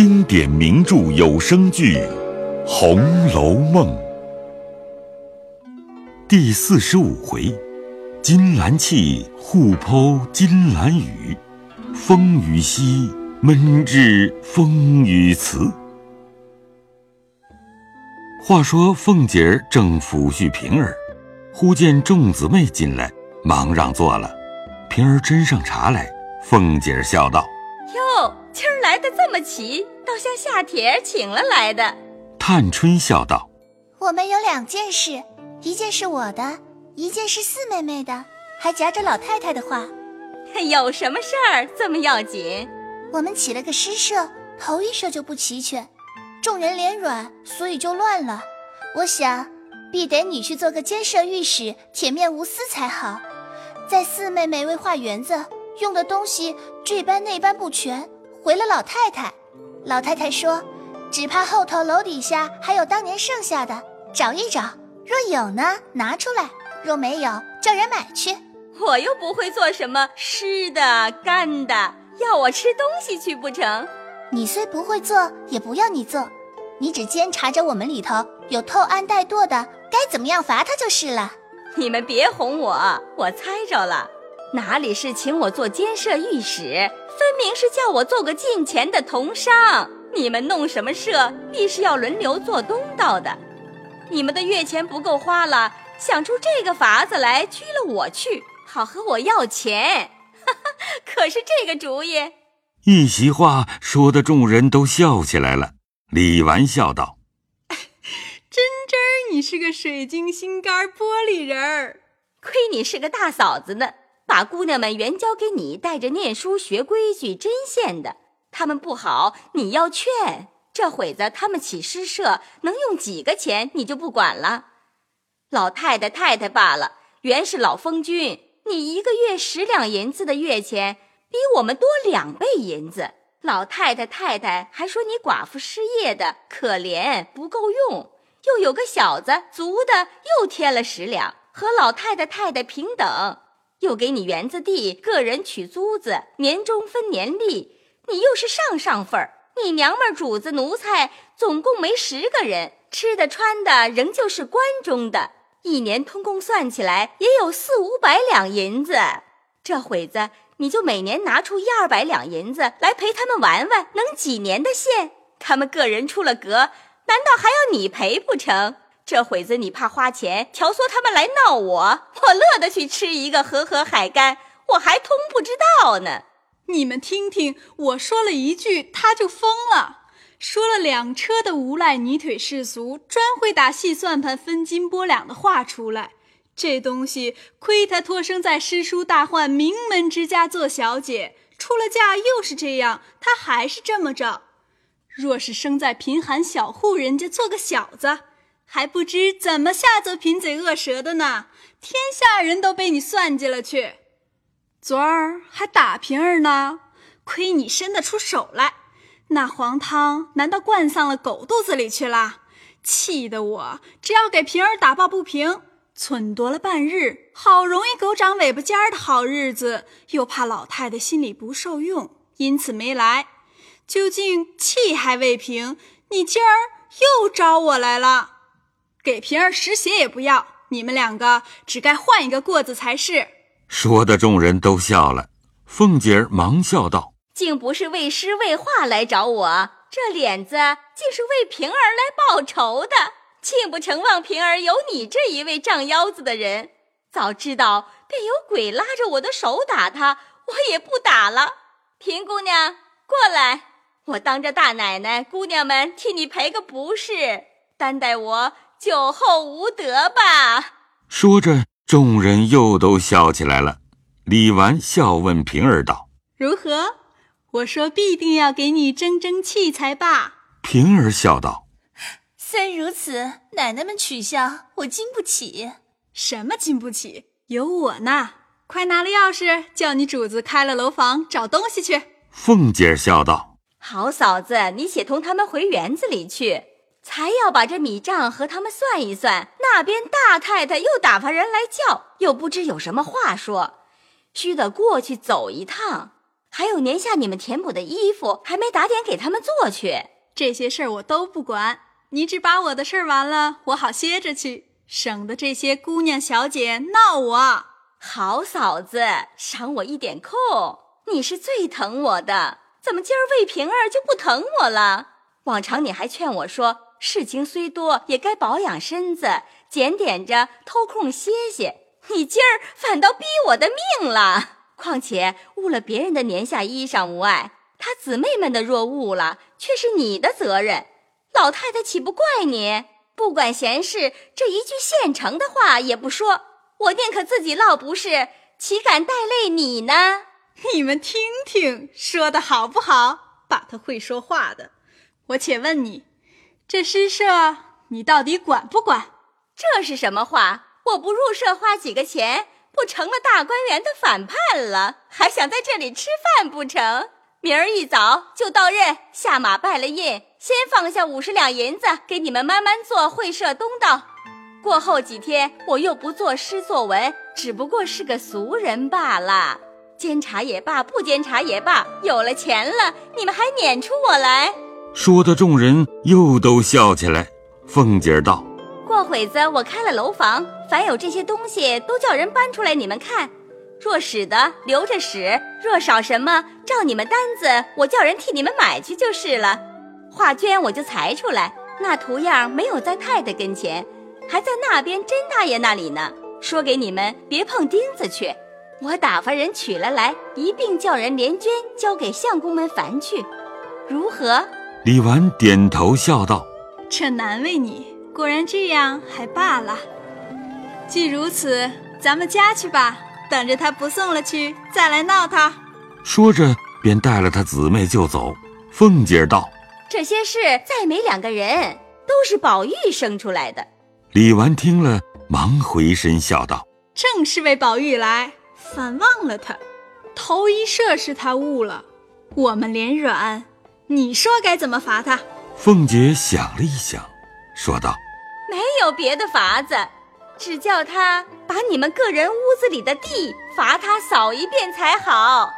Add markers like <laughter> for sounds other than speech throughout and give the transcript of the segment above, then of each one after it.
经典名著有声剧《红楼梦》第四十五回：金兰气互剖金兰语，风雨息闷至风雨词。话说凤姐儿正抚恤平儿，忽见众姊妹进来，忙让座了。平儿斟上茶来，凤姐儿笑道。哟，今儿来的这么齐，倒像下帖请了来的。探春笑道：“我们有两件事，一件是我的，一件是四妹妹的，还夹着老太太的话。<laughs> 有什么事儿这么要紧？我们起了个诗社，头一社就不齐全，众人脸软，所以就乱了。我想，必得你去做个监舍御史，铁面无私才好。在四妹妹为画园子。”用的东西这般那般不全，回了老太太。老太太说：“只怕后头楼底下还有当年剩下的，找一找。若有呢，拿出来；若没有，叫人买去。”我又不会做什么湿的干的，要我吃东西去不成？你虽不会做，也不要你做，你只监察着我们里头有偷安怠惰的，该怎么样罚他就是了。你们别哄我，我猜着了。哪里是请我做监舍御史，分明是叫我做个进钱的同商。你们弄什么社，必是要轮流做东道的。你们的月钱不够花了，想出这个法子来拘了我去，好和我要钱。哈哈，可是这个主意。一席话说的众人都笑起来了。李纨笑道：“ <laughs> 真真儿，你是个水晶心肝玻璃人儿，亏你是个大嫂子呢。”把姑娘们原交给你，带着念书学规矩针线的，他们不好，你要劝。这会子他们起诗社，能用几个钱，你就不管了。老太太太太罢了，原是老封君，你一个月十两银子的月钱，比我们多两倍银子。老太太太太还说你寡妇失业的可怜，不够用，又有个小子足的，又添了十两，和老太太太太平等。又给你园子地，个人取租子，年终分年利。你又是上上份儿，你娘们主子奴才总共没十个人，吃的穿的仍旧是关中的，一年通共算起来也有四五百两银子。这会子你就每年拿出一二百两银子来陪他们玩玩，能几年的现？他们个人出了格，难道还要你赔不成？这会子你怕花钱挑唆他们来闹我，我乐得去吃一个河河海干，我还通不知道呢。你们听听，我说了一句，他就疯了，说了两车的无赖泥腿世俗，专会打细算盘、分斤拨两的话出来。这东西亏他托生在诗书大宦名门之家做小姐，出了嫁又是这样，他还是这么着。若是生在贫寒小户人家做个小子。还不知怎么下作贫嘴恶舌的呢，天下人都被你算计了去。昨儿还打平儿呢，亏你伸得出手来，那黄汤难道灌上了狗肚子里去了？气得我只要给平儿打抱不平，忖度了半日，好容易狗长尾巴尖儿的好日子，又怕老太太心里不受用，因此没来。究竟气还未平，你今儿又招我来了。给平儿拾鞋也不要，你们两个只该换一个过子才是。说的众人都笑了。凤姐儿忙笑道：“竟不是为诗为画来找我，这脸子竟是为平儿来报仇的。竟不成望平儿有你这一位仗腰子的人。早知道便有鬼拉着我的手打他，我也不打了。平姑娘过来，我当着大奶奶、姑娘们替你赔个不是，担待我。”酒后无德吧？说着，众人又都笑起来了。李纨笑问平儿道：“如何？我说必定要给你争争气才罢。”平儿笑道：“虽如此，奶奶们取笑我经不起。什么经不起？有我呢！快拿了钥匙，叫你主子开了楼房找东西去。”凤姐笑道：“好嫂子，你且同他们回园子里去。”才要把这米账和他们算一算，那边大太太又打发人来叫，又不知有什么话说，须得过去走一趟。还有年下你们填补的衣服还没打点给他们做去。这些事儿我都不管，你只把我的事儿完了，我好歇着去，省得这些姑娘小姐闹我。好嫂子，赏我一点空。你是最疼我的，怎么今儿魏平儿就不疼我了？往常你还劝我说，事情虽多，也该保养身子，检点着偷空歇歇。你今儿反倒逼我的命了。况且误了别人的年下衣裳无碍，他姊妹们的若误了，却是你的责任。老太太岂不怪你？不管闲事，这一句现成的话也不说。我宁可自己落不是，岂敢带累你呢？<laughs> 你们听听，说的好不好？把他会说话的，我且问你，这诗社你到底管不管？这是什么话？我不入社花几个钱，不成了大观园的反叛了？还想在这里吃饭不成？明儿一早就到任，下马拜了印，先放下五十两银子给你们慢慢做会社东道。过后几天，我又不作诗作文，只不过是个俗人罢了。监察也罢，不监察也罢，有了钱了，你们还撵出我来？说的众人又都笑起来。凤姐儿道：“过会子我开了楼房，凡有这些东西，都叫人搬出来你们看。若使得留着使，若少什么，照你们单子，我叫人替你们买去就是了。画绢我就裁出来，那图样没有在太太跟前。”还在那边甄大爷那里呢，说给你们别碰钉子去。我打发人取了来，一并叫人连绢交给相公们烦去，如何？李纨点头笑道：“这难为你，果然这样还罢了。既如此，咱们家去吧，等着他不送了去，再来闹他。”说着便带了他姊妹就走。凤姐道：“这些事再没两个人，都是宝玉生出来的。”李纨听了，忙回身笑道：“正是为宝玉来，反忘了他。头一射是他误了，我们连软，你说该怎么罚他？”凤姐想了一想，说道：“没有别的法子，只叫他把你们个人屋子里的地罚他扫一遍才好。”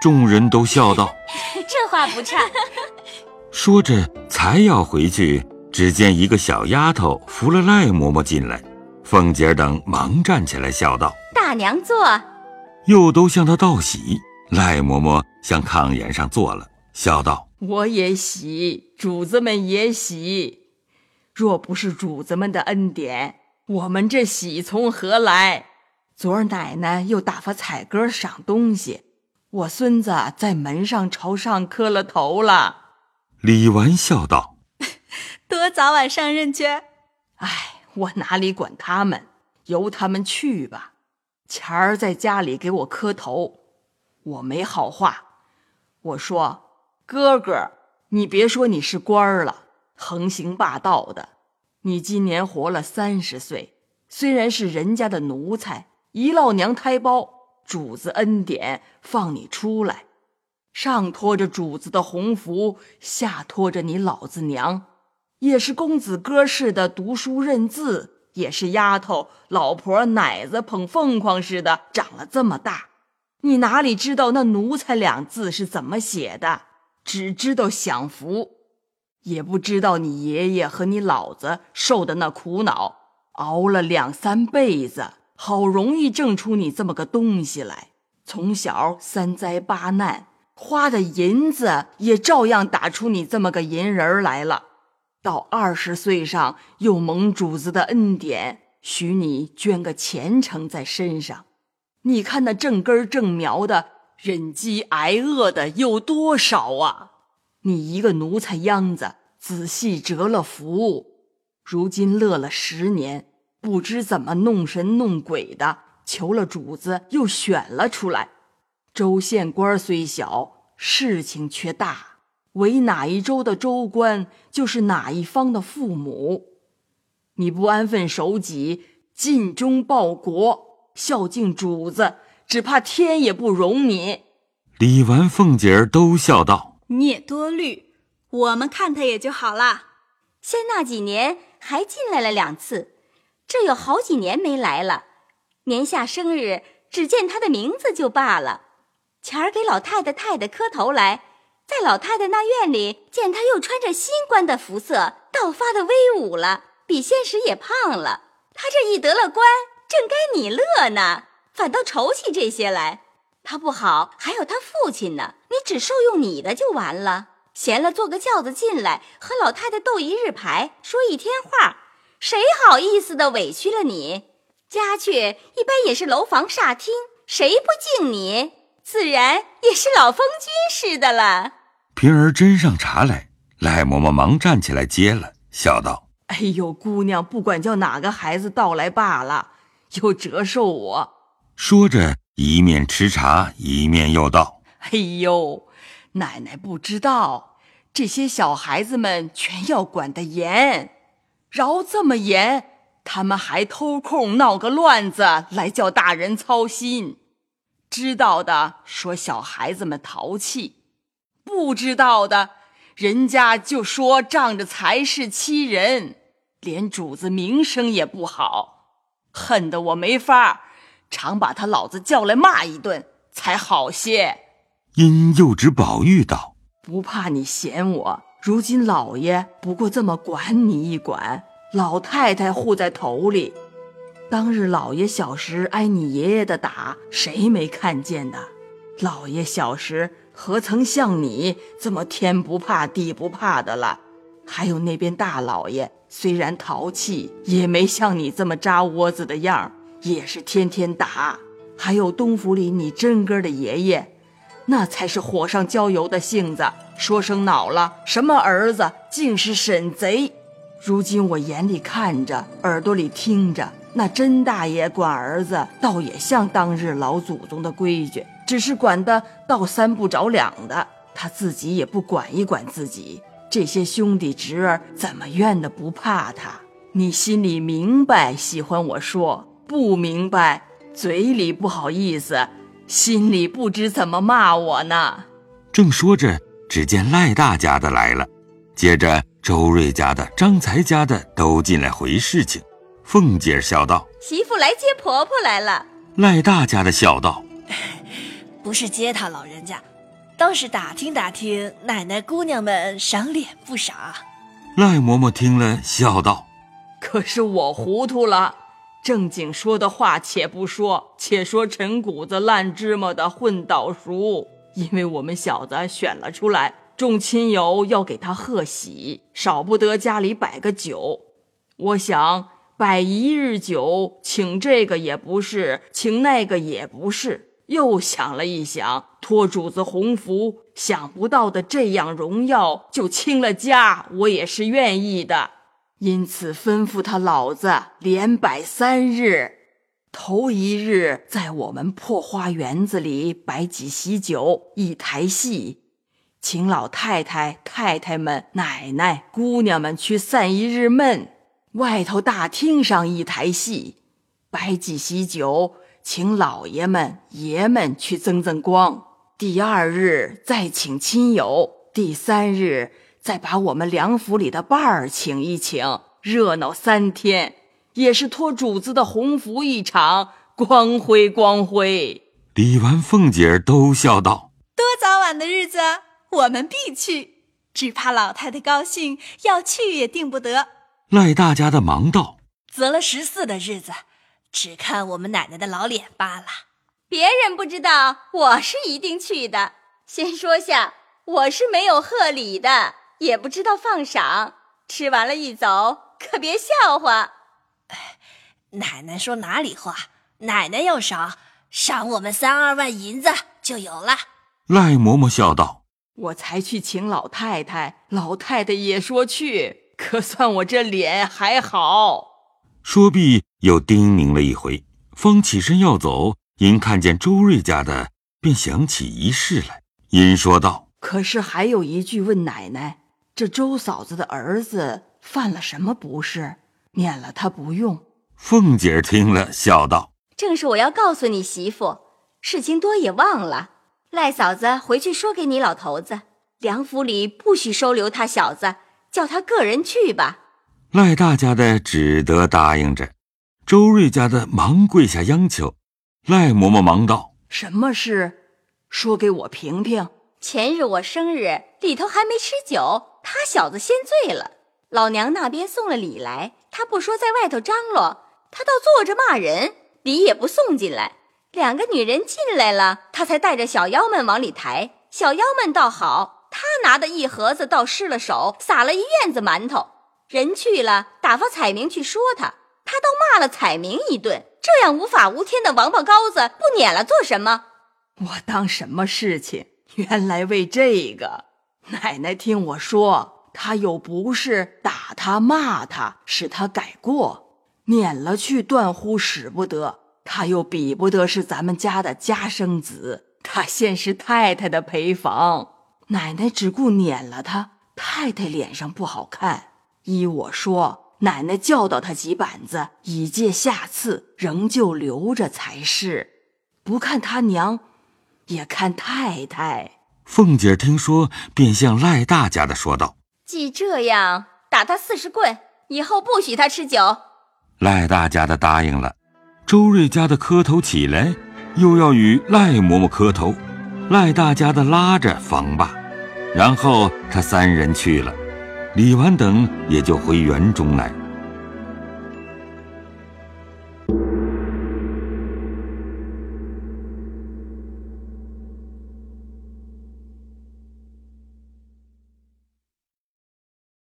众人都笑道：“ <laughs> 这话不差。<laughs> ”说着，才要回去。只见一个小丫头扶了赖嬷嬷进来，凤姐等忙站起来笑道：“大娘坐。”又都向她道喜。赖嬷嬷向炕沿上坐了，笑道：“我也喜，主子们也喜。若不是主子们的恩典，我们这喜从何来？昨儿奶奶又打发彩哥赏东西，我孙子在门上朝上磕了头了。”李纨笑道。<laughs> 多早晚上任去？哎，我哪里管他们，由他们去吧。前儿在家里给我磕头，我没好话。我说：“哥哥，你别说你是官儿了，横行霸道的。你今年活了三十岁，虽然是人家的奴才，一落娘胎包，主子恩典放你出来，上托着主子的红福，下托着你老子娘。”也是公子哥似的读书认字，也是丫头老婆奶子捧凤凰似的长了这么大，你哪里知道那奴才两字是怎么写的？只知道享福，也不知道你爷爷和你老子受的那苦恼，熬了两三辈子，好容易挣出你这么个东西来。从小三灾八难，花的银子也照样打出你这么个银人来了。到二十岁上，又蒙主子的恩典，许你捐个前程在身上。你看那正根正苗的忍饥挨饿的有多少啊？你一个奴才秧子，仔细折了福，如今乐了十年，不知怎么弄神弄鬼的，求了主子又选了出来。州县官虽小，事情却大。为哪一州的州官，就是哪一方的父母。你不安分守己，尽忠报国，孝敬主子，只怕天也不容你。李纨、凤姐儿都笑道：“你也多虑，我们看他也就好了。先那几年还进来了两次，这有好几年没来了。年下生日，只见他的名字就罢了。前儿给老太太太太磕头来，在老太太那院里见他又穿着新官的服色，倒发的威武了，比现实也胖了。他这一得了官，正该你乐呢，反倒愁起这些来。他不好，还有他父亲呢，你只受用你的就完了。闲了坐个轿子进来，和老太太斗一日牌，说一天话，谁好意思的委屈了你？家去一般也是楼房煞厅，谁不敬你？自然也是老封君似的了。平儿斟上茶来，赖嬷嬷忙站起来接了，笑道：“哎呦，姑娘，不管叫哪个孩子到来罢了，又折寿我。”说着，一面吃茶，一面又道：“哎呦，奶奶不知道，这些小孩子们全要管得严，饶这么严，他们还偷空闹个乱子来叫大人操心。”知道的说小孩子们淘气，不知道的，人家就说仗着财势欺人，连主子名声也不好，恨得我没法，常把他老子叫来骂一顿才好些。因又指宝玉道：“不怕你嫌我，如今老爷不过这么管你一管，老太太护在头里。”当日老爷小时挨你爷爷的打，谁没看见的？老爷小时何曾像你这么天不怕地不怕的了？还有那边大老爷，虽然淘气，也没像你这么扎窝子的样也是天天打。还有东府里你真哥的爷爷，那才是火上浇油的性子，说声恼了，什么儿子竟是沈贼。如今我眼里看着，耳朵里听着。那甄大爷管儿子，倒也像当日老祖宗的规矩，只是管的倒三不着两的。他自己也不管一管自己，这些兄弟侄儿怎么怨的不怕他？你心里明白，喜欢我说；不明白，嘴里不好意思，心里不知怎么骂我呢。正说着，只见赖大家的来了，接着周瑞家的、张才家的都进来回事情。凤姐笑道：“媳妇来接婆婆来了。”赖大家的笑道：“ <laughs> 不是接她老人家，倒是打听打听奶奶姑娘们赏脸不赏。”赖嬷嬷听了，笑道：“可是我糊涂了，正经说的话且不说，且说陈谷子烂芝麻的混倒熟，因为我们小子选了出来，众亲友要给他贺喜，少不得家里摆个酒。我想。”摆一日酒，请这个也不是，请那个也不是。又想了一想，托主子鸿福，想不到的这样荣耀，就清了家，我也是愿意的。因此吩咐他老子连摆三日，头一日在我们破花园子里摆几席酒，一台戏，请老太太、太太们、奶奶、姑娘们去散一日闷。外头大厅上一台戏，摆几席酒，请老爷们、爷们去增增光。第二日再请亲友，第三日再把我们梁府里的伴儿请一请，热闹三天，也是托主子的鸿福一场，光辉光辉。李纨、凤姐儿都笑道：“多早晚的日子，我们必去，只怕老太太高兴，要去也定不得。”赖大家的忙道：“择了十四的日子，只看我们奶奶的老脸罢了。别人不知道，我是一定去的。先说下，我是没有贺礼的，也不知道放赏。吃完了一走，可别笑话。哎，奶奶说哪里话？奶奶要赏，赏我们三二万银子就有了。”赖嬷嬷笑道：“我才去请老太太，老太太也说去。”可算我这脸还好。说毕，又叮咛了一回，方起身要走。因看见周瑞家的，便想起一事来。因说道：“可是还有一句，问奶奶，这周嫂子的儿子犯了什么不是？免了他不用。”凤姐儿听了，笑道：“正是我要告诉你媳妇，事情多也忘了。赖嫂子回去说给你老头子，梁府里不许收留他小子。”叫他个人去吧。赖大家的只得答应着，周瑞家的忙跪下央求。赖嬷嬷忙道：“什么事？说给我评评。前日我生日，里头还没吃酒，他小子先醉了。老娘那边送了礼来，他不说在外头张罗，他倒坐着骂人，礼也不送进来。两个女人进来了，他才带着小妖们往里抬。小妖们倒好，他拿的一盒子倒失了手，撒了一院子馒头。人去了，打发彩明去说他，他倒骂了彩明一顿。这样无法无天的王八羔子，不撵了做什么？我当什么事情？原来为这个。奶奶听我说，他又不是打他骂他，使他改过，撵了去断乎使不得。他又比不得是咱们家的家生子，他现是太太的陪房。奶奶只顾撵了他，太太脸上不好看。依我说，奶奶教导他几板子，以戒下次，仍旧留着才是。不看他娘，也看太太。凤姐听说，便向赖大家的说道：“既这样，打他四十棍，以后不许他吃酒。”赖大家的答应了。周瑞家的磕头起来，又要与赖嬷嬷磕头，赖大家的拉着方罢。然后他三人去了，李纨等也就回园中来。